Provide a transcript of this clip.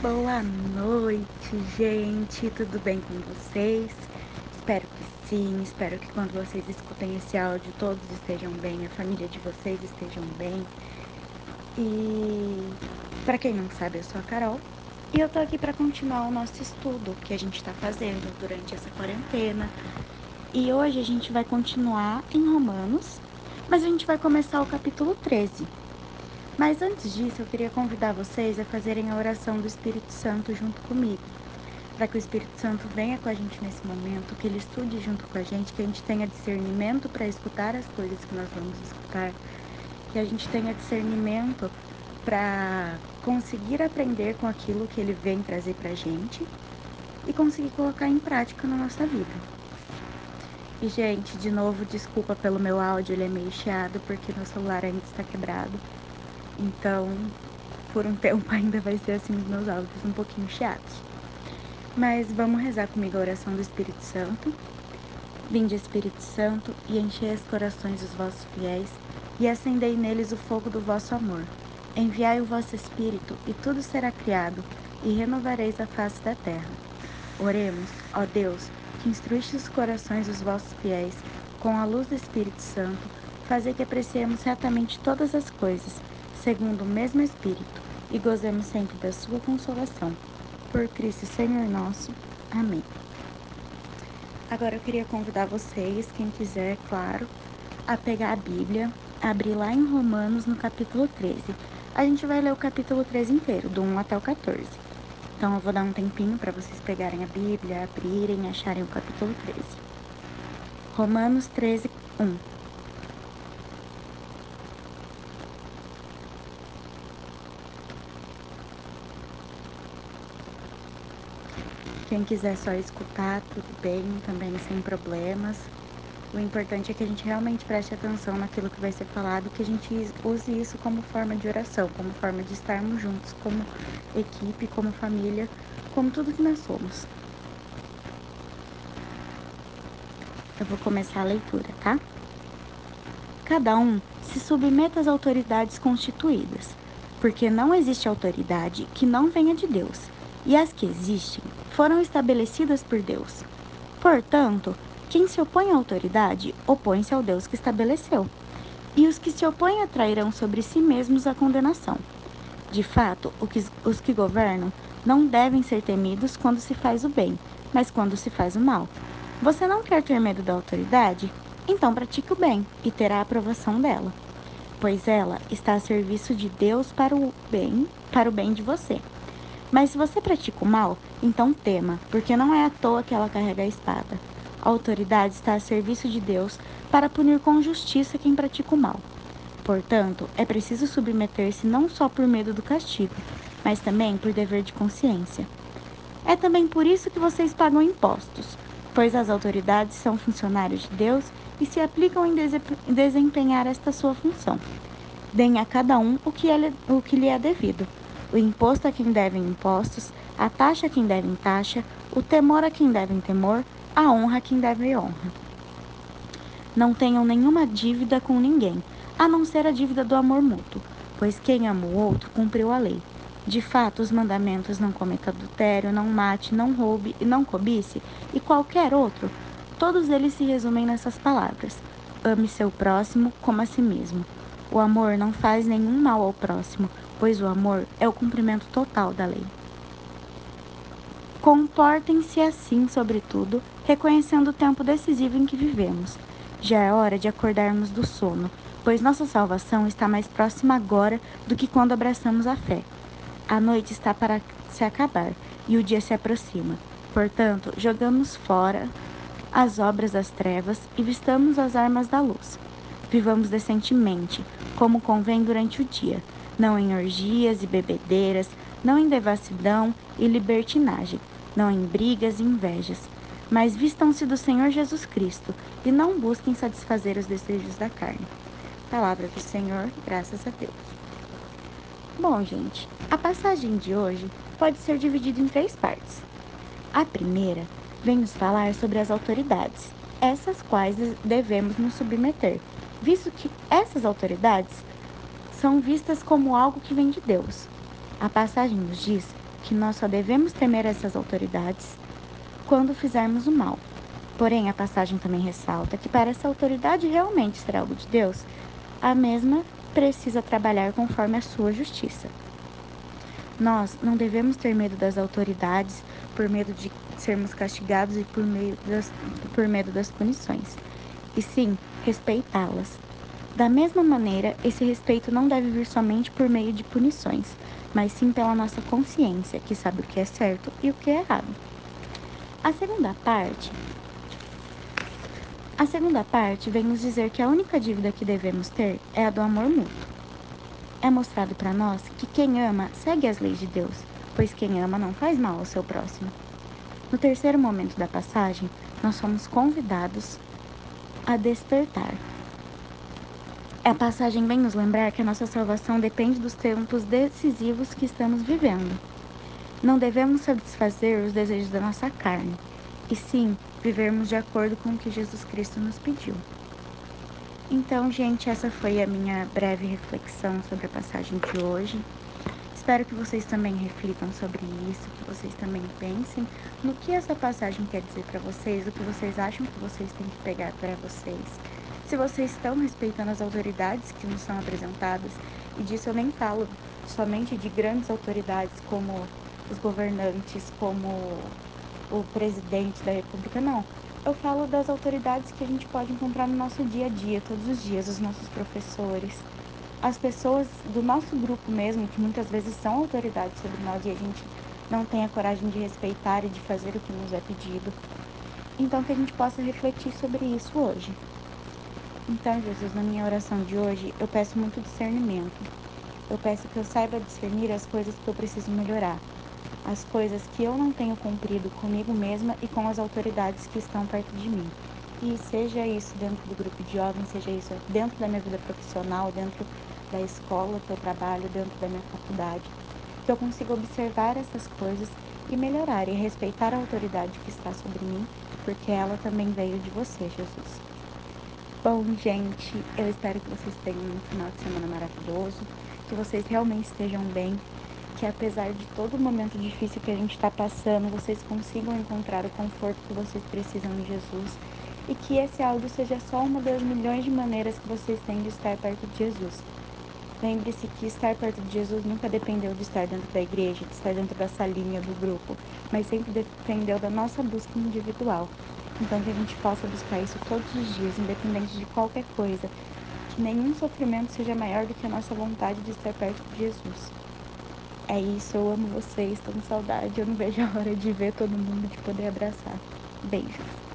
Boa noite, gente. Tudo bem com vocês? Espero que sim. Espero que quando vocês escutem esse áudio todos estejam bem, a família de vocês estejam bem. E para quem não sabe, eu sou a Carol e eu tô aqui para continuar o nosso estudo que a gente está fazendo durante essa quarentena. E hoje a gente vai continuar em Romanos, mas a gente vai começar o capítulo 13 mas antes disso, eu queria convidar vocês a fazerem a oração do Espírito Santo junto comigo. Para que o Espírito Santo venha com a gente nesse momento, que ele estude junto com a gente, que a gente tenha discernimento para escutar as coisas que nós vamos escutar, que a gente tenha discernimento para conseguir aprender com aquilo que ele vem trazer para a gente e conseguir colocar em prática na nossa vida. E, gente, de novo, desculpa pelo meu áudio, ele é meio chiado porque meu celular ainda está quebrado. Então, por um tempo ainda vai ser assim os meus áudios um pouquinho chatos. Mas vamos rezar comigo a oração do Espírito Santo. Vinde, Espírito Santo, e enchei os corações dos vossos fiéis, e acendei neles o fogo do vosso amor. Enviai o vosso Espírito, e tudo será criado, e renovareis a face da terra. Oremos, ó Deus, que instruíste os corações dos vossos fiéis, com a luz do Espírito Santo, fazer que apreciemos certamente todas as coisas, segundo o mesmo Espírito, e gozemos sempre da sua consolação. Por Cristo Senhor nosso. Amém. Agora eu queria convidar vocês, quem quiser, claro, a pegar a Bíblia, abrir lá em Romanos no capítulo 13. A gente vai ler o capítulo 13 inteiro, do 1 até o 14. Então eu vou dar um tempinho para vocês pegarem a Bíblia, abrirem, acharem o capítulo 13. Romanos 13, 1. Quem quiser só escutar, tudo bem, também sem problemas. O importante é que a gente realmente preste atenção naquilo que vai ser falado, que a gente use isso como forma de oração, como forma de estarmos juntos, como equipe, como família, como tudo que nós somos. Eu vou começar a leitura, tá? Cada um se submeta às autoridades constituídas, porque não existe autoridade que não venha de Deus, e as que existem foram estabelecidas por Deus. Portanto, quem se opõe à autoridade opõe-se ao Deus que estabeleceu. E os que se opõem atrairão sobre si mesmos a condenação. De fato, os que governam não devem ser temidos quando se faz o bem, mas quando se faz o mal. Você não quer ter medo da autoridade? Então pratique o bem e terá a aprovação dela, pois ela está a serviço de Deus para o bem, para o bem de você. Mas se você pratica o mal, então tema, porque não é à toa que ela carrega a espada. A autoridade está a serviço de Deus para punir com justiça quem pratica o mal. Portanto, é preciso submeter-se não só por medo do castigo, mas também por dever de consciência. É também por isso que vocês pagam impostos, pois as autoridades são funcionários de Deus e se aplicam em desempenhar esta sua função. Deem a cada um o que, é, o que lhe é devido o imposto a quem devem impostos, a taxa a quem devem taxa, o temor a quem devem temor, a honra a quem deve honra. Não tenham nenhuma dívida com ninguém, a não ser a dívida do amor mútuo, pois quem ama o outro cumpriu a lei. De fato, os mandamentos não cometa adultério, não mate, não roube e não cobice, e qualquer outro, todos eles se resumem nessas palavras: ame seu próximo como a si mesmo. O amor não faz nenhum mal ao próximo, pois o amor é o cumprimento total da lei. Comportem-se assim, sobretudo, reconhecendo o tempo decisivo em que vivemos. Já é hora de acordarmos do sono, pois nossa salvação está mais próxima agora do que quando abraçamos a fé. A noite está para se acabar e o dia se aproxima. Portanto, jogamos fora as obras das trevas e vistamos as armas da luz. Vivamos decentemente, como convém durante o dia, não em orgias e bebedeiras, não em devassidão e libertinagem, não em brigas e invejas. Mas vistam-se do Senhor Jesus Cristo e não busquem satisfazer os desejos da carne. Palavra do Senhor, graças a Deus. Bom, gente, a passagem de hoje pode ser dividida em três partes. A primeira vem nos falar sobre as autoridades, essas quais devemos nos submeter, visto que essas autoridades são vistas como algo que vem de Deus. A passagem nos diz que nós só devemos temer essas autoridades quando fizermos o mal. Porém, a passagem também ressalta que para essa autoridade realmente ser algo de Deus, a mesma precisa trabalhar conforme a sua justiça. Nós não devemos ter medo das autoridades por medo de sermos castigados e por, meio das, por medo das punições, e sim respeitá-las. Da mesma maneira, esse respeito não deve vir somente por meio de punições, mas sim pela nossa consciência, que sabe o que é certo e o que é errado. A segunda parte a segunda parte vem nos dizer que a única dívida que devemos ter é a do amor mútuo. É mostrado para nós que quem ama segue as leis de Deus, pois quem ama não faz mal ao seu próximo. No terceiro momento da passagem, nós somos convidados a despertar. A passagem vem nos lembrar que a nossa salvação depende dos tempos decisivos que estamos vivendo. Não devemos satisfazer os desejos da nossa carne, e sim vivermos de acordo com o que Jesus Cristo nos pediu. Então, gente, essa foi a minha breve reflexão sobre a passagem de hoje. Espero que vocês também reflitam sobre isso, que vocês também pensem no que essa passagem quer dizer para vocês, o que vocês acham que vocês têm que pegar para vocês. Se vocês estão respeitando as autoridades que nos são apresentadas, e disso eu nem falo somente de grandes autoridades como os governantes, como o presidente da república, não. Eu falo das autoridades que a gente pode encontrar no nosso dia a dia, todos os dias, os nossos professores, as pessoas do nosso grupo mesmo, que muitas vezes são autoridades sobre nós e a gente não tem a coragem de respeitar e de fazer o que nos é pedido. Então, que a gente possa refletir sobre isso hoje. Então, Jesus, na minha oração de hoje, eu peço muito discernimento. Eu peço que eu saiba discernir as coisas que eu preciso melhorar as coisas que eu não tenho cumprido comigo mesma e com as autoridades que estão perto de mim. E seja isso dentro do grupo de jovens, seja isso dentro da minha vida profissional, dentro da escola que eu trabalho, dentro da minha faculdade, que eu consiga observar essas coisas e melhorar e respeitar a autoridade que está sobre mim, porque ela também veio de você, Jesus. Bom, gente, eu espero que vocês tenham um final de semana maravilhoso, que vocês realmente estejam bem, que apesar de todo o momento difícil que a gente está passando, vocês consigam encontrar o conforto que vocês precisam em Jesus e que esse áudio seja só uma das milhões de maneiras que vocês têm de estar perto de Jesus. Lembre-se que estar perto de Jesus nunca dependeu de estar dentro da igreja, de estar dentro da salinha do grupo, mas sempre dependeu da nossa busca individual. Então que a gente possa buscar isso todos os dias, independente de qualquer coisa, que nenhum sofrimento seja maior do que a nossa vontade de estar perto de Jesus. É isso, eu amo vocês, tô com saudade. Eu não vejo a hora de ver todo mundo, de poder abraçar. Beijos.